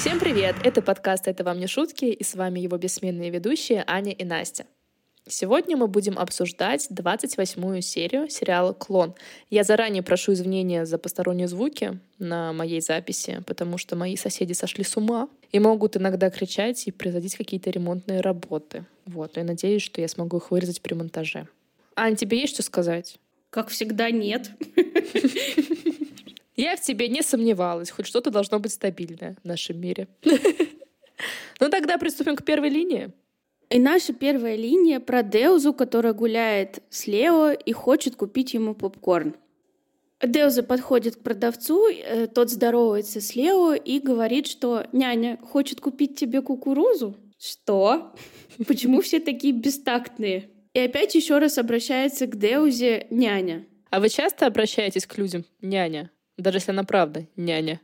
Всем привет! Это подкаст «Это вам не шутки» и с вами его бессменные ведущие Аня и Настя. Сегодня мы будем обсуждать 28-ю серию сериала «Клон». Я заранее прошу извинения за посторонние звуки на моей записи, потому что мои соседи сошли с ума и могут иногда кричать и производить какие-то ремонтные работы. Вот, я надеюсь, что я смогу их вырезать при монтаже. Ань, тебе есть что сказать? Как всегда, нет. Я в тебе не сомневалась. Хоть что-то должно быть стабильное в нашем мире. Ну тогда приступим к первой линии. И наша первая линия про Деузу, которая гуляет с Лео и хочет купить ему попкорн. Деуза подходит к продавцу, э, тот здоровается с Лео и говорит, что няня хочет купить тебе кукурузу. Что? Почему все такие бестактные? И опять еще раз обращается к Деузе няня. А вы часто обращаетесь к людям няня? Даже если она правда няня.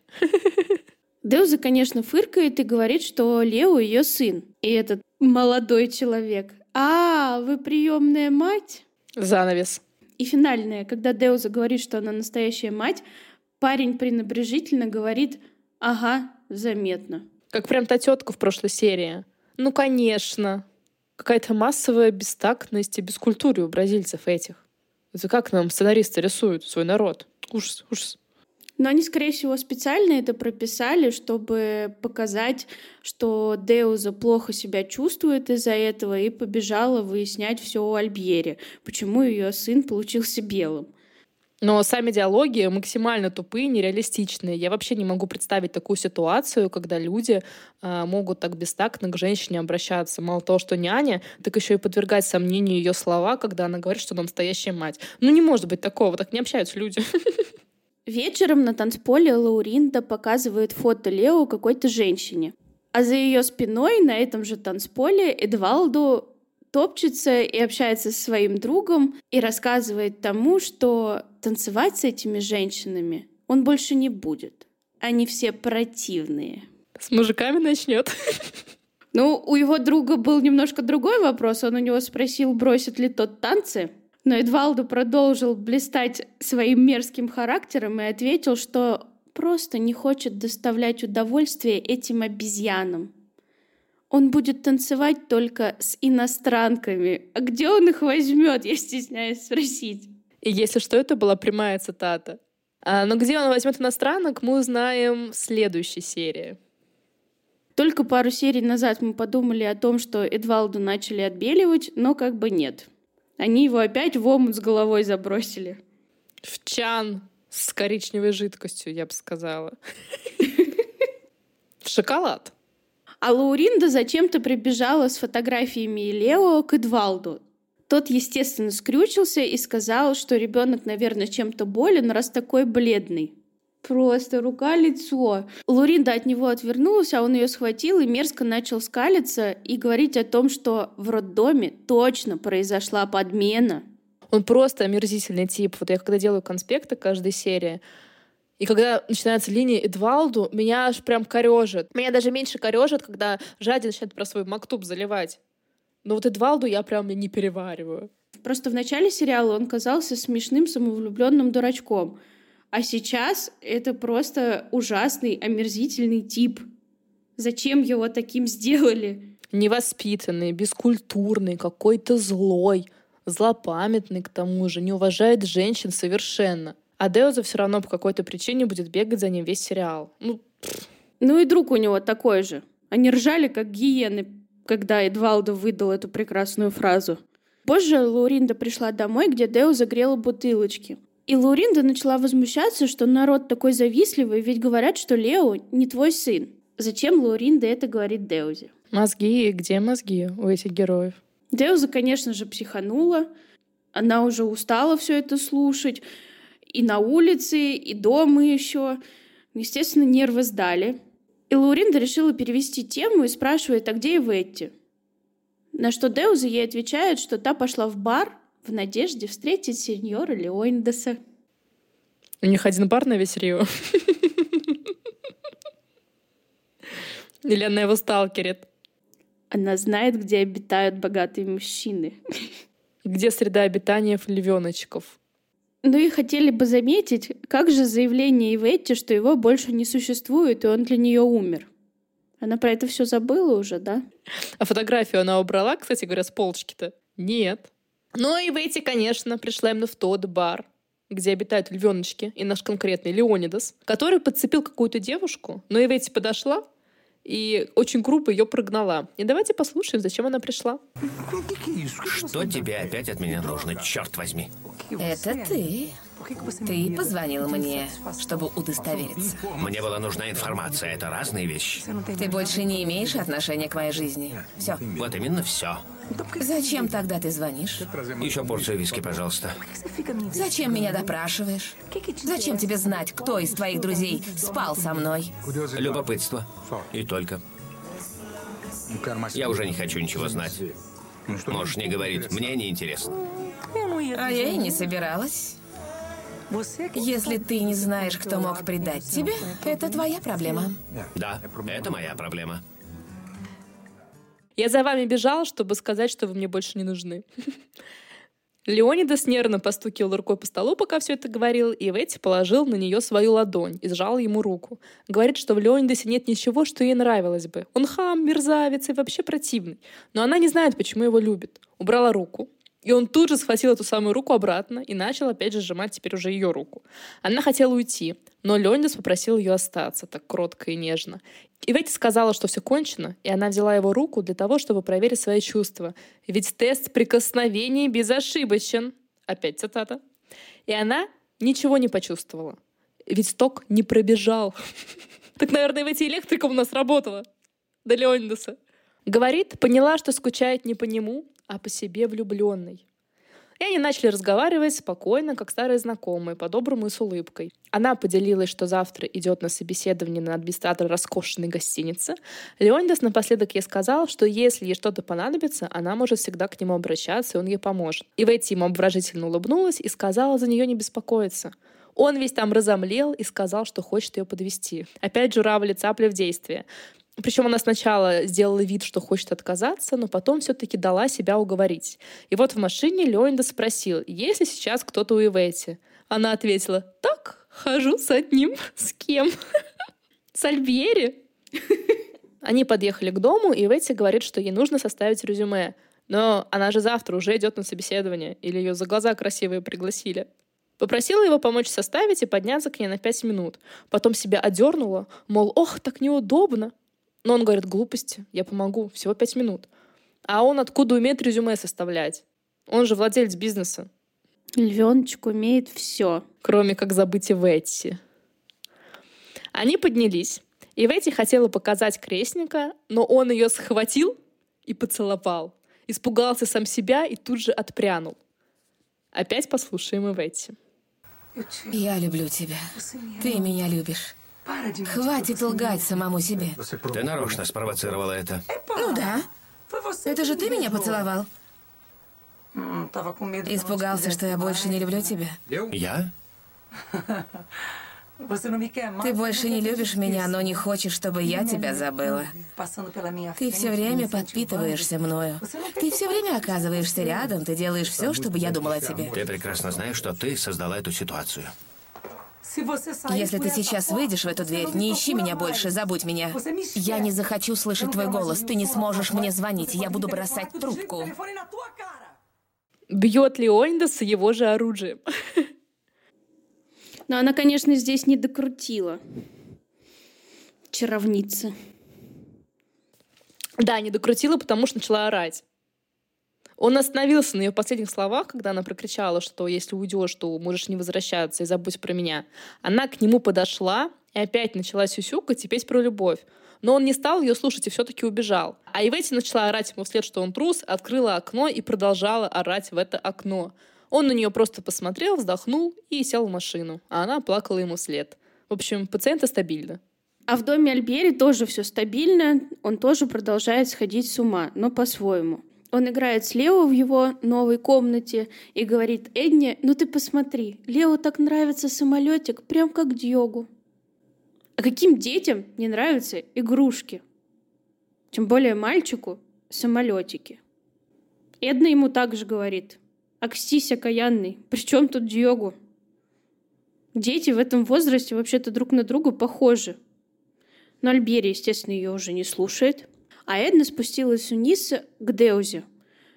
Деуза, конечно, фыркает и говорит, что Лео ее сын. И этот молодой человек. А, вы приемная мать? Занавес. И финальная, когда Деуза говорит, что она настоящая мать, парень пренебрежительно говорит «Ага, заметно». Как прям та тетка в прошлой серии. Ну, конечно. Какая-то массовая бестактность и бескультуре у бразильцев этих. Это как нам сценаристы рисуют свой народ? Ужас, ужас. Но они, скорее всего, специально это прописали, чтобы показать, что Деуза плохо себя чувствует из-за этого и побежала выяснять все у Альбьери, почему ее сын получился белым. Но сами диалоги максимально тупые, нереалистичные. Я вообще не могу представить такую ситуацию, когда люди э, могут так бестактно к женщине обращаться. Мало того, что няня, так еще и подвергать сомнению ее слова, когда она говорит, что она настоящая мать. Ну не может быть такого, так не общаются люди. Вечером на танцполе Лауринда показывает фото Лео какой-то женщине. А за ее спиной на этом же танцполе Эдвалду топчется и общается со своим другом и рассказывает тому, что танцевать с этими женщинами он больше не будет. Они все противные. С мужиками начнет. Ну, у его друга был немножко другой вопрос. Он у него спросил, бросит ли тот танцы. Но Эдвалду продолжил блистать своим мерзким характером и ответил, что просто не хочет доставлять удовольствие этим обезьянам. Он будет танцевать только с иностранками. А где он их возьмет, я стесняюсь спросить. И если что, это была прямая цитата. А, но где он возьмет иностранок, мы узнаем в следующей серии. Только пару серий назад мы подумали о том, что Эдвалду начали отбеливать, но как бы нет. Они его опять в омут с головой забросили. В чан с коричневой жидкостью, я бы сказала. В шоколад. А Лауринда зачем-то прибежала с фотографиями Лео к Эдвалду. Тот, естественно, скрючился и сказал, что ребенок, наверное, чем-то болен, раз такой бледный. Просто рука-лицо. Луринда от него отвернулась, а он ее схватил и мерзко начал скалиться и говорить о том, что в роддоме точно произошла подмена. Он просто омерзительный тип. Вот я когда делаю конспекты каждой серии, и когда начинается линия Эдвалду, меня аж прям корежит. Меня даже меньше корежит, когда Жади начинает про свой мактуб заливать. Но вот Эдвалду я прям не перевариваю. Просто в начале сериала он казался смешным, самовлюбленным дурачком. А сейчас это просто ужасный, омерзительный тип. Зачем его таким сделали? Невоспитанный, бескультурный, какой-то злой, злопамятный к тому же, не уважает женщин совершенно. А Деуза все равно по какой-то причине будет бегать за ним весь сериал. Ну, ну и друг у него такой же. Они ржали, как гиены, когда Эдвалдо выдал эту прекрасную фразу. Позже Лауринда пришла домой, где Део загрела бутылочки. И Лауринда начала возмущаться, что народ такой завистливый, ведь говорят, что Лео не твой сын. Зачем Лауринда это говорит Деузе? Мозги, где мозги у этих героев? Деуза, конечно же, психанула. Она уже устала все это слушать. И на улице, и дома еще. Естественно, нервы сдали. И Лауринда решила перевести тему и спрашивает, а где Иветти? На что Деуза ей отвечает, что та пошла в бар, в надежде встретить сеньора Леондеса. У них один бар на весь Рио. Или она его сталкерит? Она знает, где обитают богатые мужчины. Где среда обитания львеночков? Ну и хотели бы заметить, как же заявление Иветти, что его больше не существует, и он для нее умер. Она про это все забыла уже, да? А фотографию она убрала, кстати говоря, с полочки-то? Нет. Ну и выйти, конечно, пришла именно в тот бар, где обитают львеночки, и наш конкретный Леонидас, который подцепил какую-то девушку, но и Ветти подошла и очень грубо ее прогнала. И давайте послушаем, зачем она пришла. Что тебе опять от меня нужно, черт возьми? Это ты. Ты позвонил мне, чтобы удостовериться. Мне была нужна информация, это разные вещи. Ты больше не имеешь отношения к моей жизни. Все. Вот именно все. Зачем тогда ты звонишь? Еще порцию виски, пожалуйста. Зачем меня допрашиваешь? Зачем тебе знать, кто из твоих друзей спал со мной? Любопытство. И только. Я уже не хочу ничего знать. Можешь не говорить, мне не интересно. А я и не собиралась. Если ты не знаешь, кто мог предать тебя, это твоя проблема. Да, это моя проблема. Я за вами бежал, чтобы сказать, что вы мне больше не нужны. Леонидас нервно постукивал рукой по столу, пока все это говорил, и Ветти положил на нее свою ладонь и сжал ему руку. Говорит, что в Леонидасе нет ничего, что ей нравилось бы. Он хам, мерзавец и вообще противный. Но она не знает, почему его любит. Убрала руку, и он тут же схватил эту самую руку обратно и начал опять же сжимать теперь уже ее руку. Она хотела уйти, но Леонидас попросил ее остаться так кротко и нежно. И Ветти сказала, что все кончено, и она взяла его руку для того, чтобы проверить свои чувства. Ведь тест прикосновений безошибочен. Опять цитата. И она ничего не почувствовала. Ведь ток не пробежал. Так, наверное, в эти электриком у нас работала. До Леонидаса. Говорит, поняла, что скучает не по нему, а по себе влюбленной. И они начали разговаривать спокойно, как старые знакомые, по-доброму и с улыбкой. Она поделилась, что завтра идет на собеседование на администратора роскошной гостиницы. Леонидас напоследок ей сказал, что если ей что-то понадобится, она может всегда к нему обращаться, и он ей поможет. И Ветти ему обворожительно улыбнулась и сказала за нее не беспокоиться. Он весь там разомлел и сказал, что хочет ее подвести. Опять журавли цапли в действии. Причем она сначала сделала вид, что хочет отказаться, но потом все-таки дала себя уговорить. И вот в машине Леонида спросил, есть ли сейчас кто-то у Ивети. Она ответила, так, хожу с одним. С кем? С Альбьери. Они подъехали к дому, и Ивети говорит, что ей нужно составить резюме. Но она же завтра уже идет на собеседование, или ее за глаза красивые пригласили. Попросила его помочь составить и подняться к ней на пять минут. Потом себя одернула, мол, ох, так неудобно. Но он говорит, глупости, я помогу, всего пять минут. А он откуда умеет резюме составлять? Он же владелец бизнеса. Львеночек умеет все. Кроме как забыть и Ветти. Они поднялись, и Ветти хотела показать крестника, но он ее схватил и поцеловал. Испугался сам себя и тут же отпрянул. Опять послушаем Иветти. Я люблю тебя. Ты меня любишь. Хватит лгать самому себе. Ты нарочно спровоцировала это. Ну да. Это же ты меня поцеловал. Испугался, что я больше не люблю тебя. Я? Ты больше не любишь меня, но не хочешь, чтобы я тебя забыла. Ты все время подпитываешься мною. Ты все время оказываешься рядом, ты делаешь все, чтобы я думала о тебе. Ты прекрасно знаешь, что ты создала эту ситуацию. Если ты сейчас выйдешь в эту дверь, не ищи меня больше, забудь меня. Я не захочу слышать твой голос. Ты не сможешь мне звонить. Я буду бросать трубку. Бьет Леонидас его же оружием. Но она, конечно, здесь не докрутила. Чаровница. Да, не докрутила, потому что начала орать. Он остановился на ее последних словах, когда она прокричала, что если уйдешь, то можешь не возвращаться и забудь про меня. Она к нему подошла и опять начала сюсюкать и петь про любовь. Но он не стал ее слушать и все-таки убежал. А Ивети начала орать ему вслед, что он трус, открыла окно и продолжала орать в это окно. Он на нее просто посмотрел, вздохнул и сел в машину, а она плакала ему вслед. В общем, пациенты стабильно. А в доме Альбери тоже все стабильно, он тоже продолжает сходить с ума, но по-своему. Он играет с Лео в его новой комнате и говорит Эдне, ну ты посмотри, Лео так нравится самолетик, прям как Дьогу. А каким детям не нравятся игрушки? Тем более мальчику самолетики. Эдна ему также говорит, акстись окаянный, при чем тут Дьогу? Дети в этом возрасте вообще-то друг на друга похожи. Но Альбери, естественно, ее уже не слушает. А Эдна спустилась вниз к Деузе,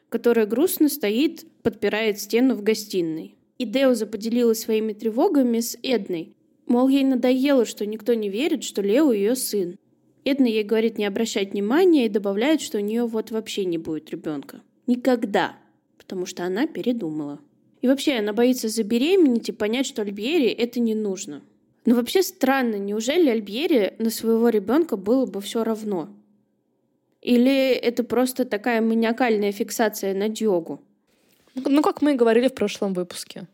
которая грустно стоит, подпирает стену в гостиной. И Деуза поделилась своими тревогами с Эдной. Мол, ей надоело, что никто не верит, что Лео ее сын. Эдна ей говорит не обращать внимания и добавляет, что у нее вот вообще не будет ребенка. Никогда. Потому что она передумала. И вообще, она боится забеременеть и понять, что Альбьери это не нужно. Но вообще странно, неужели Альбьери на своего ребенка было бы все равно? Или это просто такая маниакальная фиксация на Диогу? Ну, как мы и говорили в прошлом выпуске.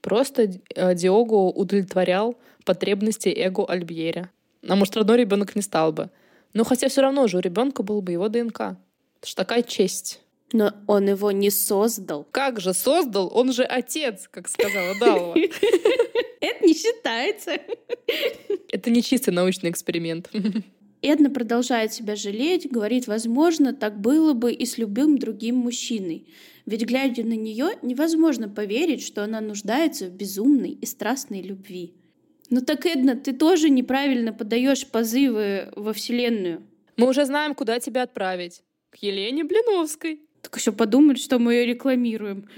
Просто э, Диогу удовлетворял потребности эго Альбьери. А может, родной ребенок не стал бы. Но хотя все равно же у ребенка был бы его ДНК. Это ж такая честь. Но он его не создал. Как же создал? Он же отец, как сказала Далова. Это не считается. Это не чистый научный эксперимент. Эдна продолжает себя жалеть, говорит, возможно, так было бы и с любым другим мужчиной. Ведь, глядя на нее, невозможно поверить, что она нуждается в безумной и страстной любви. Ну так, Эдна, ты тоже неправильно подаешь позывы во Вселенную. Мы уже знаем, куда тебя отправить. К Елене Блиновской. Так еще подумать, что мы ее рекламируем.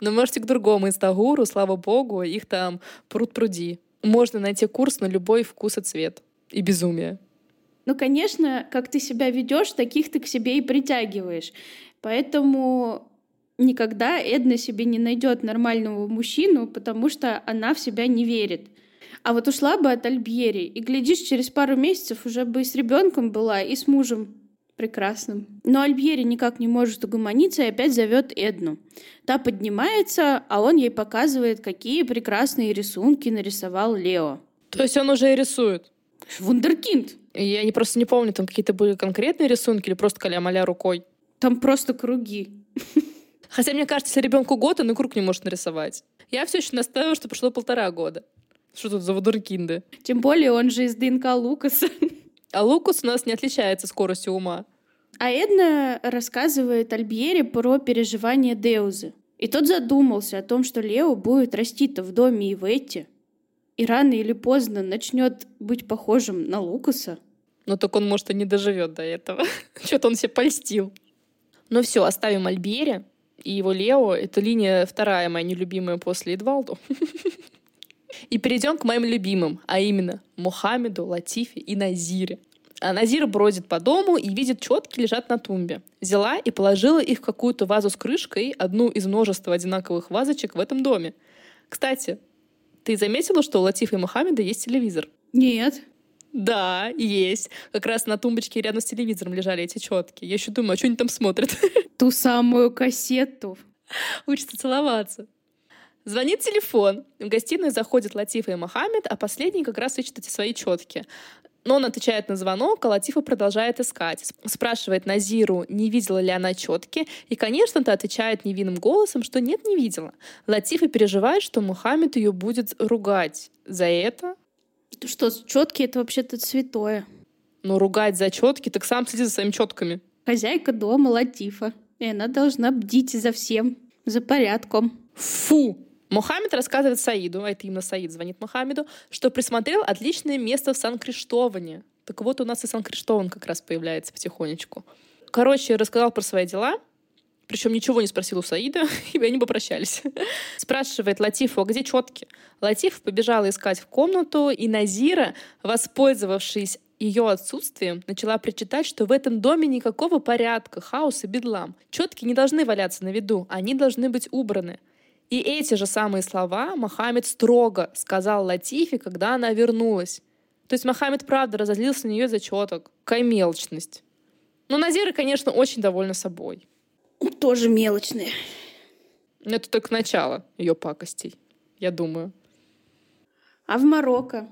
Но можете к другому инстагуру, слава богу, их там пруд-пруди. Можно найти курс на любой вкус и цвет. И безумие. Ну, конечно, как ты себя ведешь, таких ты к себе и притягиваешь. Поэтому никогда Эдна себе не найдет нормального мужчину, потому что она в себя не верит. А вот ушла бы от Альбьери, и, глядишь, через пару месяцев уже бы и с ребенком была, и с мужем прекрасным. Но Альбьери никак не может угомониться и опять зовет Эдну. Та поднимается, а он ей показывает, какие прекрасные рисунки нарисовал Лео. То есть он уже и рисует? Вундеркинд. Я не просто не помню, там какие-то были конкретные рисунки или просто каля-маля рукой? Там просто круги. Хотя, мне кажется, если ребенку год, он и круг не может нарисовать. Я все еще настаиваю, что прошло полтора года. Что тут за вундеркинды? Тем более он же из ДНК Лукаса. А Лукас у нас не отличается скоростью ума. А Эдна рассказывает Альбьере про переживания Деузы. И тот задумался о том, что Лео будет расти-то в доме и в Эти. И рано или поздно начнет быть похожим на Лукаса. Но только он, может, и не доживет до этого. Что-то он себе польстил. Ну все, оставим Альбьере и его Лео. Это линия вторая моя нелюбимая после Эдвалду. И перейдем к моим любимым, а именно Мухаммеду, Латифе и Назире. А Назир бродит по дому и видит четки лежат на тумбе. Взяла и положила их в какую-то вазу с крышкой, одну из множества одинаковых вазочек в этом доме. Кстати, ты заметила, что у Латифа и Мухаммеда есть телевизор? Нет. Да, есть. Как раз на тумбочке рядом с телевизором лежали эти четки. Я еще думаю, а что они там смотрят? Ту самую кассету. Учатся целоваться. Звонит телефон. В гостиную заходят Латифа и Мохаммед, а последний как раз ищет эти свои четки. Но он отвечает на звонок, а Латифа продолжает искать. Спрашивает Назиру, не видела ли она четки, и, конечно, то отвечает невинным голосом, что нет, не видела. Латифа переживает, что Мухаммед ее будет ругать за это. Ты что, четки это вообще-то святое. Но ругать за четки, так сам следи за своими четками. Хозяйка дома Латифа, и она должна бдить за всем, за порядком. Фу! Мухаммед рассказывает Саиду, а это именно Саид звонит Мухаммеду, что присмотрел отличное место в Сан-Криштоване. Так вот, у нас и Сан-Криштован как раз появляется потихонечку. Короче, рассказал про свои дела, причем ничего не спросил у Саида, и они попрощались. Спрашивает Латифу, а где четки? Латиф побежала искать в комнату, и Назира, воспользовавшись ее отсутствием, начала причитать, что в этом доме никакого порядка, хаос и бедлам. Четки не должны валяться на виду, они должны быть убраны. И эти же самые слова Мохаммед строго сказал Латифе, когда она вернулась. То есть Мохаммед правда разозлился на нее за четок. Какая мелочность. Но Назира, конечно, очень довольна собой. Тоже мелочные. Это только начало ее пакостей, я думаю. А в Марокко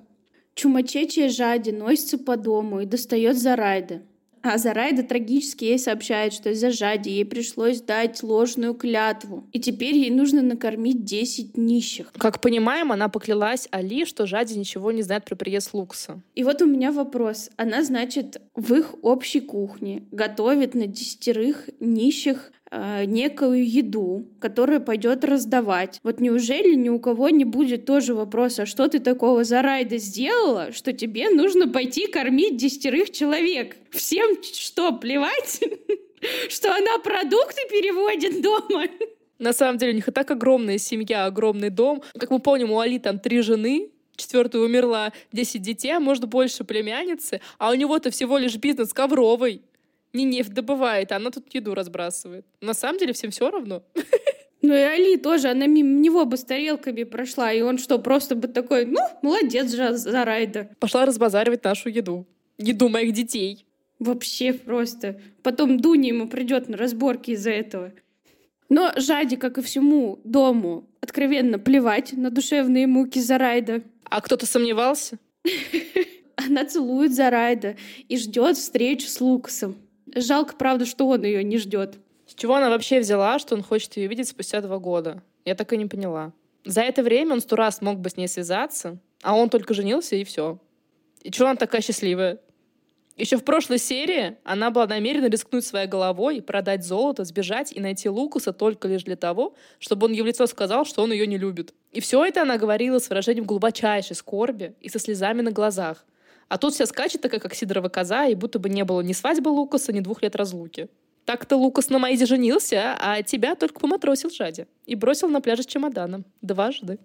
Чумачечья Жади носится по дому и достает Зарайда. А Зарайда трагически ей сообщает, что из-за жади ей пришлось дать ложную клятву. И теперь ей нужно накормить 10 нищих. Как понимаем, она поклялась Али, что жади ничего не знает про приезд Лукса. И вот у меня вопрос. Она, значит, в их общей кухне готовит на десятерых нищих э, некую еду, которую пойдет раздавать. Вот неужели ни у кого не будет тоже вопроса, что ты такого за райда сделала, что тебе нужно пойти кормить десятерых человек? Всем что, плевать? Что она продукты переводит дома? На самом деле у них и так огромная семья, огромный дом. Как мы помним, у Али там три жены, четвертая умерла, 10 детей, а может больше племянницы, а у него-то всего лишь бизнес ковровый. Не нефть добывает, а она тут еду разбрасывает. На самом деле всем все равно. Ну и Али тоже, она мимо него бы с тарелками прошла, и он что, просто бы такой, ну, молодец же за райда. Пошла разбазаривать нашу еду. Еду моих детей. Вообще просто. Потом Дуня ему придет на разборки из-за этого. Но Жади, как и всему дому, откровенно плевать на душевные муки Зарайда. А кто-то сомневался? Она целует Зарайда и ждет встречу с Лукасом. Жалко, правда, что он ее не ждет. С чего она вообще взяла, что он хочет ее видеть спустя два года? Я так и не поняла. За это время он сто раз мог бы с ней связаться, а он только женился и все. И чего она такая счастливая? Еще в прошлой серии она была намерена рискнуть своей головой, продать золото, сбежать и найти Лукаса только лишь для того, чтобы он ей в лицо сказал, что он ее не любит. И все это она говорила с выражением глубочайшей скорби и со слезами на глазах. А тут вся скачет такая, как Сидорова коза, и будто бы не было ни свадьбы Лукаса, ни двух лет разлуки. Так-то Лукас на Маизе женился, а тебя только поматросил Жади. И бросил на пляже с чемоданом. Дважды.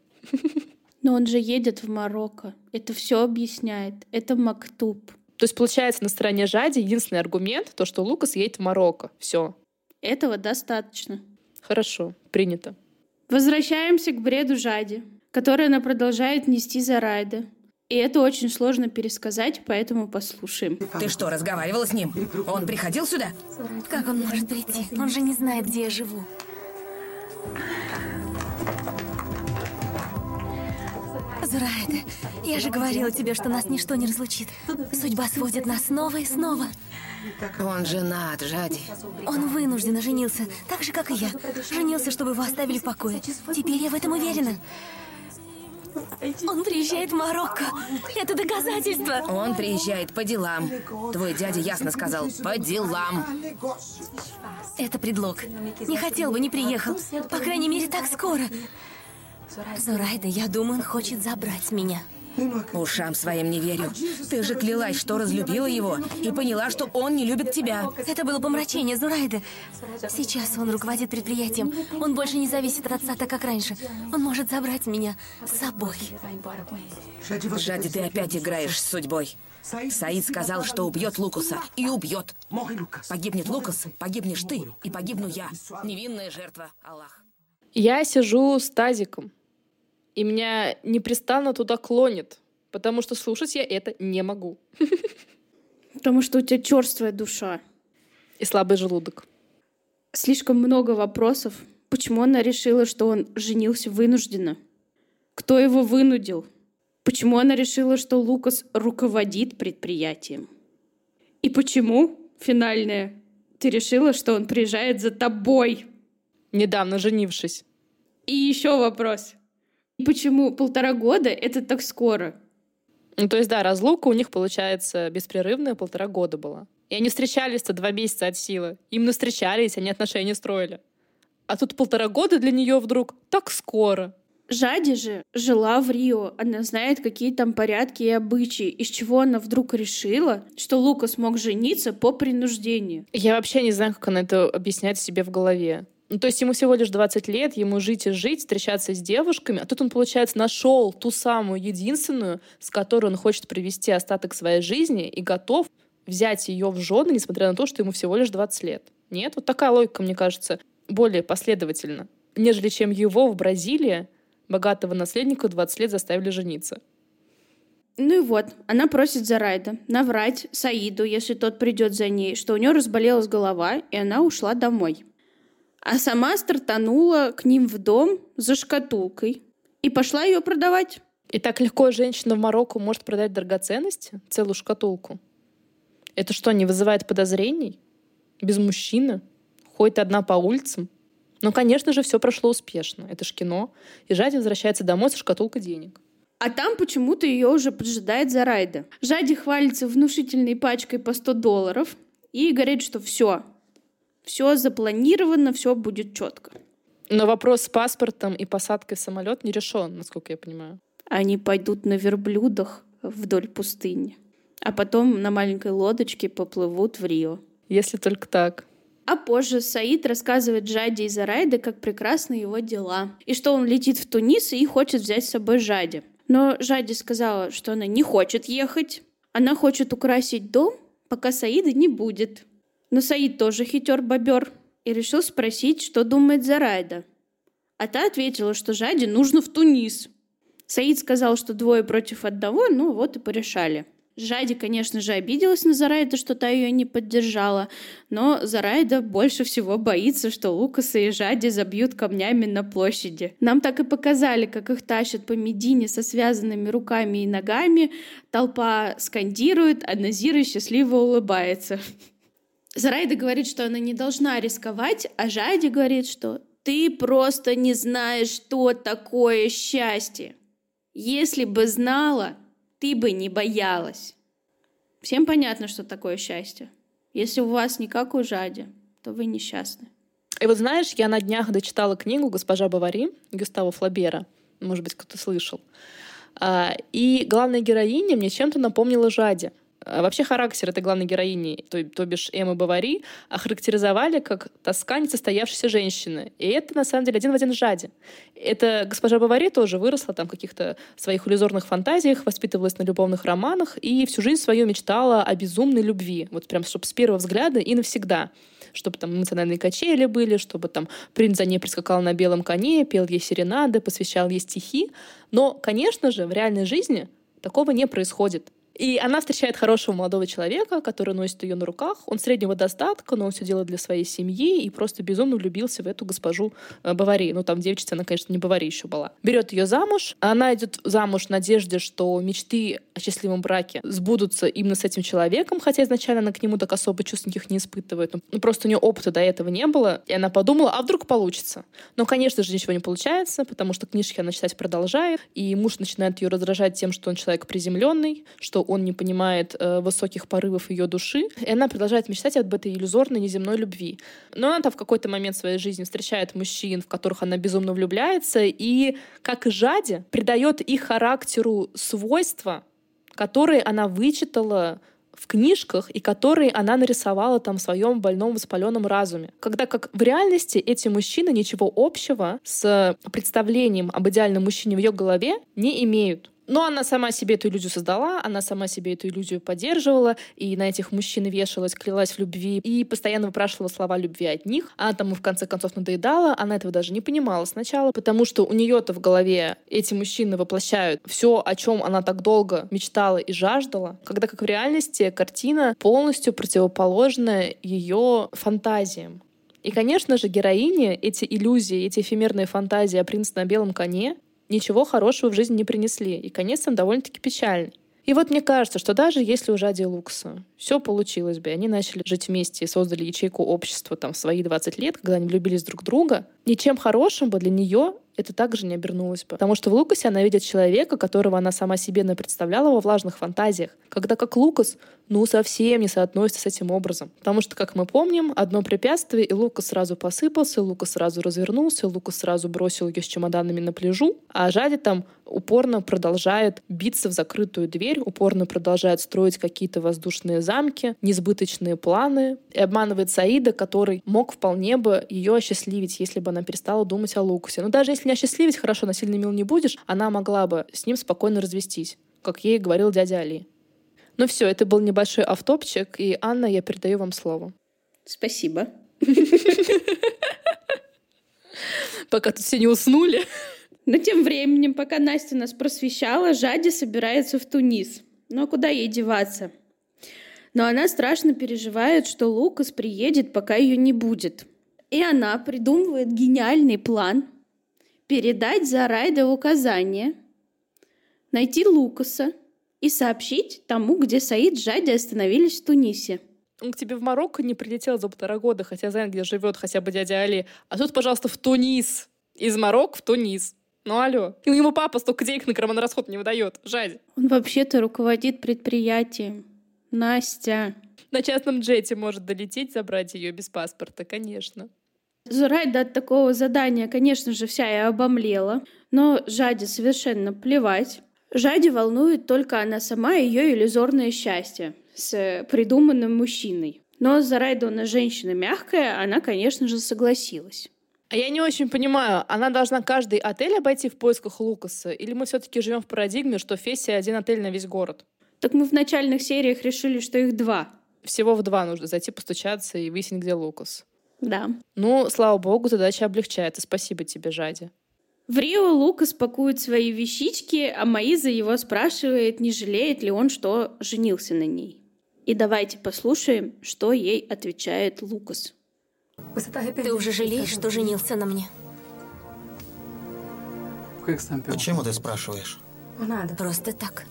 Но он же едет в Марокко. Это все объясняет. Это Мактуб. То есть, получается, на стороне Жади единственный аргумент, то, что Лукас едет в Марокко. Все. Этого достаточно. Хорошо, принято. Возвращаемся к бреду Жади, который она продолжает нести за Райда. И это очень сложно пересказать, поэтому послушаем. Ты что, разговаривала с ним? Он приходил сюда? Как он может прийти? Он же не знает, где я живу. Зурайда, я же говорила тебе, что нас ничто не разлучит. Судьба сводит нас снова и снова. Он женат, Жади. Он вынужденно женился, так же, как и я. Женился, чтобы его оставили в покое. Теперь я в этом уверена. Он приезжает в Марокко. Это доказательство. Он приезжает по делам. Твой дядя ясно сказал, по делам. Это предлог. Не хотел бы, не приехал. По крайней мере, так скоро. Зурайда, я думаю, он хочет забрать меня. Ушам своим не верю. Ты же клялась, что разлюбила его и поняла, что он не любит тебя. Это было помрачение Зурайды. Сейчас он руководит предприятием. Он больше не зависит от отца, так как раньше. Он может забрать меня с собой. Жади, ты опять играешь с судьбой. Саид сказал, что убьет Лукуса. И убьет. Погибнет Лукас, погибнешь ты, и погибну я. Невинная жертва, Аллах. Я сижу с тазиком, и меня непрестанно туда клонит, потому что слушать я это не могу. Потому что у тебя черствая душа. И слабый желудок. Слишком много вопросов. Почему она решила, что он женился вынужденно? Кто его вынудил? Почему она решила, что Лукас руководит предприятием? И почему, финальное, ты решила, что он приезжает за тобой? Недавно женившись. И еще вопрос. Почему полтора года — это так скоро? Ну, то есть, да, разлука у них, получается, беспрерывная полтора года была. И они встречались-то два месяца от силы. Именно встречались, они отношения строили. А тут полтора года для нее вдруг так скоро. Жади же жила в Рио. Она знает, какие там порядки и обычаи. Из чего она вдруг решила, что Лукас мог жениться по принуждению. Я вообще не знаю, как она это объясняет себе в голове. Ну, то есть ему всего лишь 20 лет, ему жить и жить, встречаться с девушками, а тут он, получается, нашел ту самую единственную, с которой он хочет провести остаток своей жизни и готов взять ее в жены, несмотря на то, что ему всего лишь 20 лет. Нет, вот такая логика, мне кажется, более последовательна, нежели чем его в Бразилии, богатого наследника, 20 лет заставили жениться. Ну и вот, она просит Зарайда наврать Саиду, если тот придет за ней, что у нее разболелась голова, и она ушла домой а сама стартанула к ним в дом за шкатулкой и пошла ее продавать. И так легко женщина в Марокко может продать драгоценности, целую шкатулку. Это что, не вызывает подозрений? Без мужчины? Ходит одна по улицам? Ну, конечно же, все прошло успешно. Это ж кино. И Жади возвращается домой со шкатулкой денег. А там почему-то ее уже поджидает Зарайда. Жади хвалится внушительной пачкой по 100 долларов и говорит, что все, Все запланировано, все будет четко. Но вопрос с паспортом и посадкой в самолет не решен, насколько я понимаю. Они пойдут на верблюдах вдоль пустыни, а потом на маленькой лодочке поплывут в Рио. Если только так. А позже Саид рассказывает Джаде и Зарайде, как прекрасны его дела, и что он летит в Тунис и хочет взять с собой Жади. Но Жади сказала, что она не хочет ехать. Она хочет украсить дом, пока Саида не будет. Но Саид тоже хитер бобер и решил спросить, что думает Зарайда. А та ответила, что Жади нужно в Тунис. Саид сказал, что двое против одного, ну вот и порешали. Жади, конечно же, обиделась на Зарайда, что та ее не поддержала, но Зарайда больше всего боится, что Лукаса и Жади забьют камнями на площади. Нам так и показали, как их тащат по Медине со связанными руками и ногами, толпа скандирует, а Назира счастливо улыбается. Зарайда говорит, что она не должна рисковать, а Жади говорит, что ты просто не знаешь, что такое счастье. Если бы знала, ты бы не боялась. Всем понятно, что такое счастье. Если у вас не как у Жади, то вы несчастны. И вот знаешь, я на днях дочитала книгу «Госпожа Бавари» Гюстава Флабера. Может быть, кто-то слышал. А, и главная героиня мне чем-то напомнила Жади. А вообще характер этой главной героини, то, то бишь Эммы Бавари, охарактеризовали как тоска несостоявшейся женщины. И это, на самом деле, один в один Жади. Это госпожа Бавари тоже выросла там в каких-то своих иллюзорных фантазиях, воспитывалась на любовных романах и всю жизнь свою мечтала о безумной любви. Вот прям, чтобы с первого взгляда и навсегда чтобы там эмоциональные качели были, чтобы там принц за ней прискакал на белом коне, пел ей серенады, посвящал ей стихи. Но, конечно же, в реальной жизни такого не происходит. И она встречает хорошего молодого человека, который носит ее на руках. Он среднего достатка, но он все делает для своей семьи и просто безумно влюбился в эту госпожу э, Бавари. Ну, там девочка, она, конечно, не Бавари еще была. Берет ее замуж. Она идет замуж в надежде, что мечты о счастливом браке сбудутся именно с этим человеком, хотя изначально она к нему так особо чувств никаких не испытывает. Ну, просто у нее опыта до этого не было. И она подумала, а вдруг получится? Но, конечно же, ничего не получается, потому что книжки она читать продолжает, и муж начинает ее раздражать тем, что он человек приземленный, что он не понимает э, высоких порывов ее души, и она продолжает мечтать об этой иллюзорной неземной любви. Но она в какой-то момент своей жизни встречает мужчин, в которых она безумно влюбляется, и, как и Жади, придает их характеру свойства, которые она вычитала в книжках и которые она нарисовала там в своем больном воспаленном разуме. Когда как в реальности эти мужчины ничего общего с представлением об идеальном мужчине в ее голове не имеют. Но она сама себе эту иллюзию создала, она сама себе эту иллюзию поддерживала, и на этих мужчин вешалась, клялась в любви, и постоянно выпрашивала слова любви от них. Она там в конце концов надоедала, она этого даже не понимала сначала, потому что у нее-то в голове эти мужчины воплощают все, о чем она так долго мечтала и жаждала, когда как в реальности картина полностью противоположна ее фантазиям. И, конечно же, героине эти иллюзии, эти эфемерные фантазии о принце на белом коне ничего хорошего в жизни не принесли, и конец там довольно-таки печальный. И вот мне кажется, что даже если у Жади Лукса все получилось бы, они начали жить вместе и создали ячейку общества там в свои 20 лет, когда они влюбились друг в друга, ничем хорошим бы для нее это также не обернулось бы. Потому что в Лукасе она видит человека, которого она сама себе представляла во влажных фантазиях, когда как Лукас, ну, совсем не соотносится с этим образом. Потому что, как мы помним, одно препятствие, и Лукас сразу посыпался, Лукас сразу развернулся, Лукас сразу бросил ее с чемоданами на пляжу, а Жади там упорно продолжает биться в закрытую дверь, упорно продолжает строить какие-то воздушные замки, несбыточные планы, и обманывает Саида, который мог вполне бы ее осчастливить, если бы она перестала думать о Лукасе. Но даже если не осчастливить, хорошо, насильно мил не будешь, она могла бы с ним спокойно развестись, как ей говорил дядя Али. Ну все, это был небольшой автопчик, и, Анна, я передаю вам слово. Спасибо. Пока тут все не уснули. Но тем временем, пока Настя нас просвещала, Жади собирается в Тунис. А куда ей деваться? Но она страшно переживает, что Лукас приедет, пока ее не будет. И она придумывает гениальный план передать Зарайде указание, найти Лукаса и сообщить тому, где Саид с Жади остановились в Тунисе. Он к тебе в Марокко не прилетел за полтора года, хотя знает, где живет хотя бы дядя Али. А тут, пожалуйста, в Тунис. Из Марокко в Тунис. Ну, алло. И ему папа столько денег на карманный расход не выдает. Жади. Он вообще-то руководит предприятием. Настя. На частном джете может долететь, забрать ее без паспорта, конечно. Зурайда от такого задания, конечно же, вся и обомлела, но Жаде совершенно плевать. Жаде волнует только она сама и ее иллюзорное счастье с придуманным мужчиной. Но Зарайда, она женщина мягкая, она, конечно же, согласилась. А я не очень понимаю, она должна каждый отель обойти в поисках Лукаса, или мы все-таки живем в парадигме, что Фессия один отель на весь город? Так мы в начальных сериях решили, что их два. Всего в два нужно зайти, постучаться и выяснить, где Лукас. Да. Ну, слава богу, задача облегчает. И спасибо тебе, Жади. В Рио Лукас пакует свои вещички, а Маиза его спрашивает, не жалеет ли он, что женился на ней. И давайте послушаем, что ей отвечает Лукас. Ты уже жалеешь, что женился на мне? Почему ты спрашиваешь? Просто так.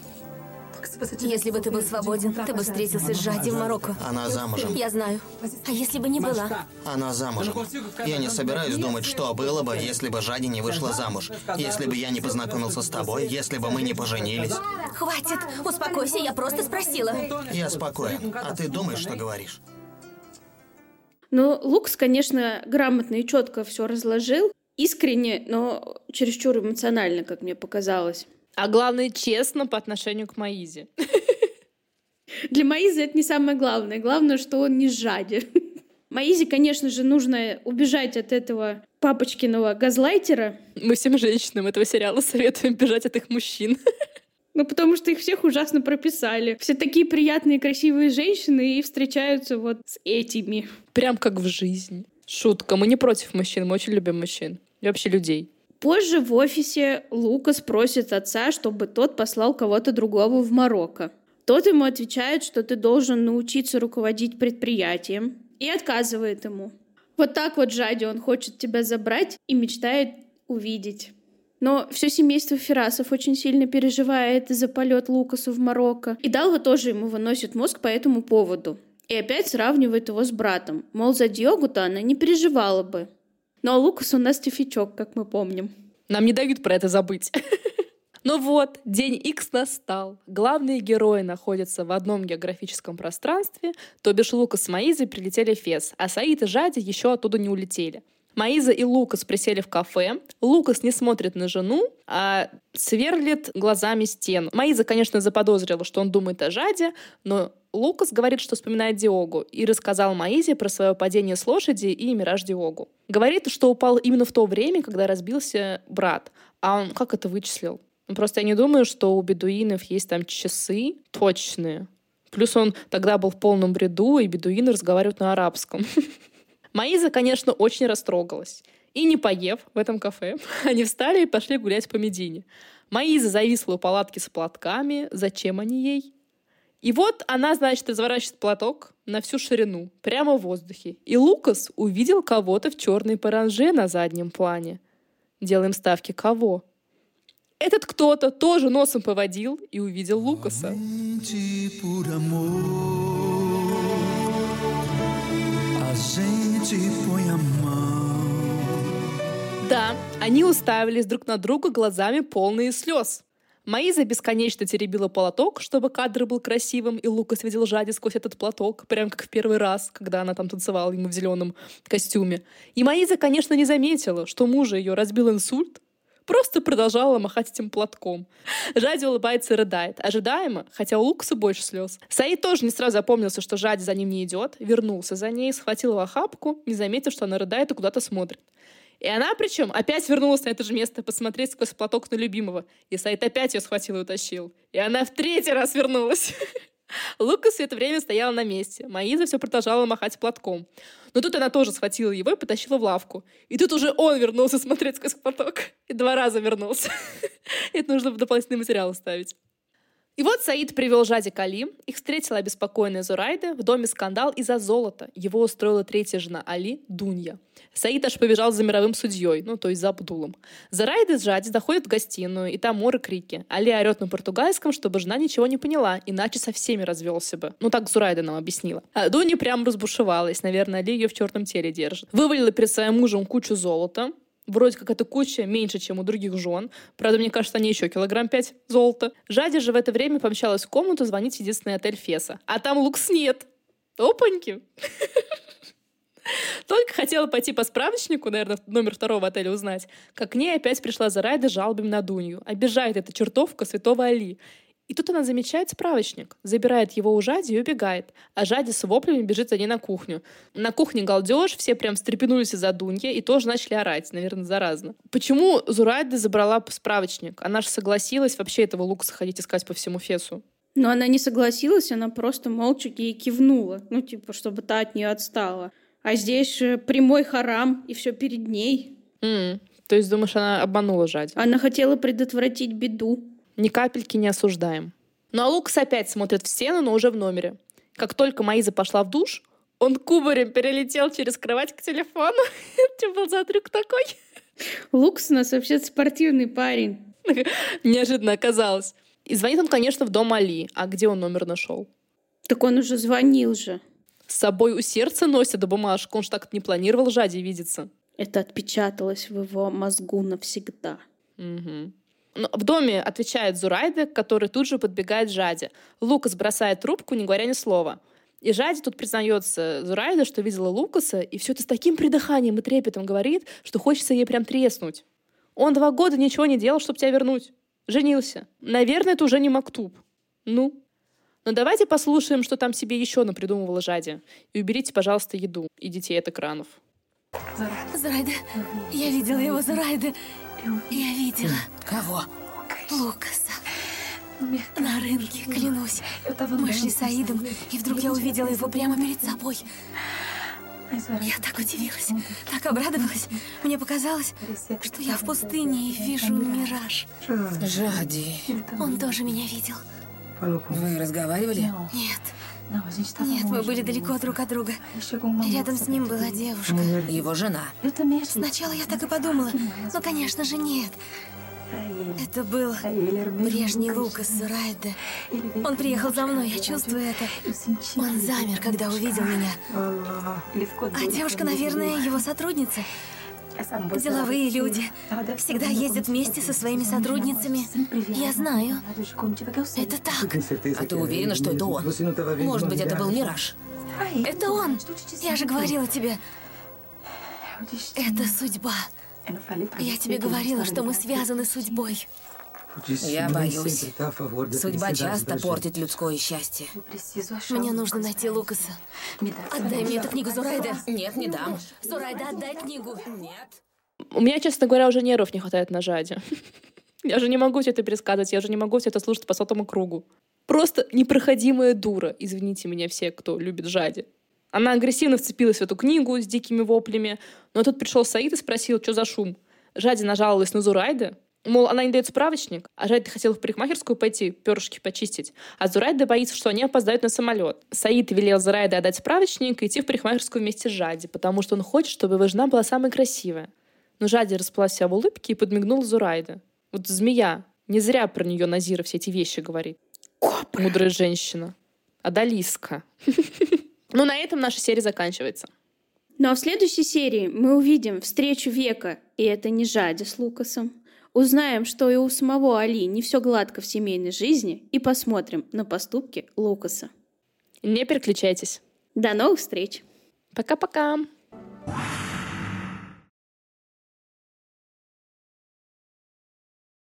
Если бы ты был свободен, ты бы встретился с Жади в Марокко. Она замужем. Я знаю. А если бы не была? Она замужем. Я не собираюсь думать, что было бы, если бы Жади не вышла замуж. Если бы я не познакомился с тобой, если бы мы не поженились. Хватит, успокойся, я просто спросила. Я спокоен. А ты думаешь, что говоришь? Ну, Лукс, конечно, грамотно и четко все разложил. Искренне, но чересчур эмоционально, как мне показалось. А главное, честно по отношению к Маизе. Для Маизы это не самое главное. Главное, что он не жади. Маизе, конечно же, нужно убежать от этого папочкиного газлайтера. Мы всем женщинам этого сериала советуем бежать от их мужчин. Ну, потому что их всех ужасно прописали. Все такие приятные, красивые женщины и встречаются вот с этими. Прям как в жизни. Шутка. Мы не против мужчин, мы очень любим мужчин. И вообще людей. Позже в офисе Лукас просит отца, чтобы тот послал кого-то другого в Марокко. Тот ему отвечает, что ты должен научиться руководить предприятием, и отказывает ему. Вот так вот Жади он хочет тебя забрать и мечтает увидеть. Но все семейство Ферасов очень сильно переживает за полет Лукасу в Марокко. И Далга тоже ему выносит мозг по этому поводу. И опять сравнивает его с братом. Мол, за Диогу-то она не переживала бы. Но Лукас у нас тифичок, как мы помним. Нам не дают про это забыть. Ну вот, день X настал. Главные герои находятся в одном географическом пространстве, то бишь Лукас с Маизой прилетели в Фес, а Саид и Жади еще оттуда не улетели. Маиза и Лукас присели в кафе. Лукас не смотрит на жену, а сверлит глазами стену. Маиза, конечно, заподозрила, что он думает о Жаде, но Лукас говорит, что вспоминает Диогу, и рассказал Маизе про свое падение с лошади и мираж Диогу. Говорит, что упал именно в то время, когда разбился брат. А он как это вычислил? Просто я не думаю, что у бедуинов есть там часы точные. Плюс он тогда был в полном бреду, и бедуины разговаривают на арабском. Маиза, конечно, очень растрогалась. И не поев в этом кафе, они встали и пошли гулять по Медине. Маиза зависла у палатки с платками. Зачем они ей? И вот она, значит, разворачивает платок на всю ширину, прямо в воздухе. И Лукас увидел кого-то в черной паранже на заднем плане. Делаем ставки кого? Этот кто-то тоже носом поводил и увидел Лукаса. Да, они уставились друг на друга глазами полные слез. Маиза бесконечно теребила платок, чтобы кадр был красивым, и Лукас видел Жади сквозь этот платок, прям как в первый раз, когда она там танцевала ему в зеленом костюме. И Маиза, конечно, не заметила, что мужа ее разбил инсульт, просто продолжала махать этим платком. Жади улыбается и рыдает. Ожидаемо, хотя у Лукаса больше слез. Саид тоже не сразу опомнился, что Жади за ним не идет, вернулся за ней, схватил его охапку, не заметив, что она рыдает и куда-то смотрит. И она, причем, опять вернулась на это же место посмотреть сквозь платок на любимого. И Саид опять ее схватил и утащил. И она в третий раз вернулась. Лукас все это время стояла на месте. Маиза все продолжала махать платком. Но тут она тоже схватила его и потащила в лавку. И тут уже он вернулся смотреть сквозь платок. И два раза вернулся. Это нужно в дополнительный материал ставить. И вот Саид привел Жади Кали. Их встретила обеспокоенная Зурайда. В доме скандал из-за золота. Его устроила третья жена Али, Дунья. Саид аж побежал за мировым судьей, ну, то есть за Абдулом. Зурайда с Жади заходят в гостиную, и там моры крики. Али орет на португальском, чтобы жена ничего не поняла, иначе со всеми развелся бы. Ну, так Зурайда нам объяснила. А Дунья прям разбушевалась. Наверное, Али ее в черном теле держит. Вывалила перед своим мужем кучу золота вроде как эта куча меньше, чем у других жен. Правда, мне кажется, они еще килограмм пять золота. Жади же в это время помчалась в комнату звонить в единственный отель Феса. А там Лукс нет. Опаньки! Только хотела пойти по справочнику, наверное, номер второго отеля узнать, как к ней опять пришла Зарайда с жалобами на Дунью. Обижает эта чертовка святого Али. И тут она замечает справочник, забирает его у Жади и убегает. А Жади с воплями бежит за ней на кухню. На кухне галдеж, все прям встрепенулись из-за Дуньи и тоже начали орать, наверное, заразно. Почему Зурайда забрала справочник? Она же согласилась вообще этого Лукаса ходить искать по всему Фесу. Но она не согласилась, она просто молча ей кивнула. Ну, типа, чтобы та от нее отстала. А здесь прямой харам, и все перед ней. Mm. То есть, думаешь, она обманула Жади? Она хотела предотвратить беду. Ни капельки не осуждаем. Ну а Лукас опять смотрит в стену, но уже в номере. Как только Маиза пошла в душ, он кубарем перелетел через кровать к телефону. Это был за трюк такой? Лукас у нас вообще спортивный парень. Неожиданно оказалось. И звонит он, конечно, в дом Али. А где он номер нашел? Так он уже звонил же. С собой у сердца носит до бумажку. Он же так не планировал Жади видеться. Это отпечаталось в его мозгу навсегда. Угу. Но в доме отвечает Зурайда, который тут же подбегает Жаде. Лукас бросает трубку, не говоря ни слова. И Жади тут признается Зурайда, что видела Лукаса, и все это с таким придыханием и трепетом говорит, что хочется ей прям треснуть. Он два года ничего не делал, чтобы тебя вернуть. Женился. Наверное, это уже не Мактуб. Ну, но давайте послушаем, что там себе еще напридумывала Жади. И уберите, пожалуйста, еду и детей от экранов. Зурайда, я видела его, Зурайда. Я видела. Кого? Лукаса. На рынке, клянусь. Мы шли с Аидом, и вдруг я увидела его прямо перед собой. Я так удивилась, так обрадовалась. Мне показалось, что я в пустыне и вижу мираж. Жади. Он тоже меня видел. Вы разговаривали? Нет. Нет, мы были далеко друг от друга. Рядом с ним была девушка. Его жена. Сначала я так и подумала. Но, конечно же, нет. Это был прежний Лукас Сурайда. Он приехал за мной, я чувствую это. Он замер, когда увидел меня. А девушка, наверное, его сотрудница. Деловые люди всегда ездят вместе со своими сотрудницами. Я знаю. Это так. А ты уверена, что это он? Может быть, это был мираж? Это он. Я же говорила тебе. Это судьба. Я тебе говорила, что мы связаны судьбой. Я боюсь. Судьба часто портит людское счастье. Мне нужно найти Лукаса. Отдай мне эту книгу, Зурайда. Нет, не дам. Зурайда, отдай книгу. Нет. У меня, честно говоря, уже нервов не хватает на Жаде. Я же не могу все это пересказывать, я же не могу все это слушать по сотому кругу. Просто непроходимая дура, извините меня все, кто любит Жади. Она агрессивно вцепилась в эту книгу с дикими воплями, но тут пришел Саид и спросил, что за шум. Жади нажаловалась на Зурайда, Мол, она не дает справочник, а Жайда хотела в парикмахерскую пойти, перышки почистить. А Зурайда боится, что они опоздают на самолет. Саид велел Зурайде отдать справочник и идти в парикмахерскую вместе с Жади, потому что он хочет, чтобы его жена была самой красивая. Но Жади расплылась вся в улыбке и подмигнула Зурайда. Вот змея. Не зря про нее Назира все эти вещи говорит. Кобра. Мудрая женщина. Адалиска. Ну, на этом наша серия заканчивается. Ну а в следующей серии мы увидим встречу века, и это не Жади с Лукасом. Узнаем, что и у самого Али не все гладко в семейной жизни, и посмотрим на поступки Лукаса. Не переключайтесь. До новых встреч! Пока-пока. Wow.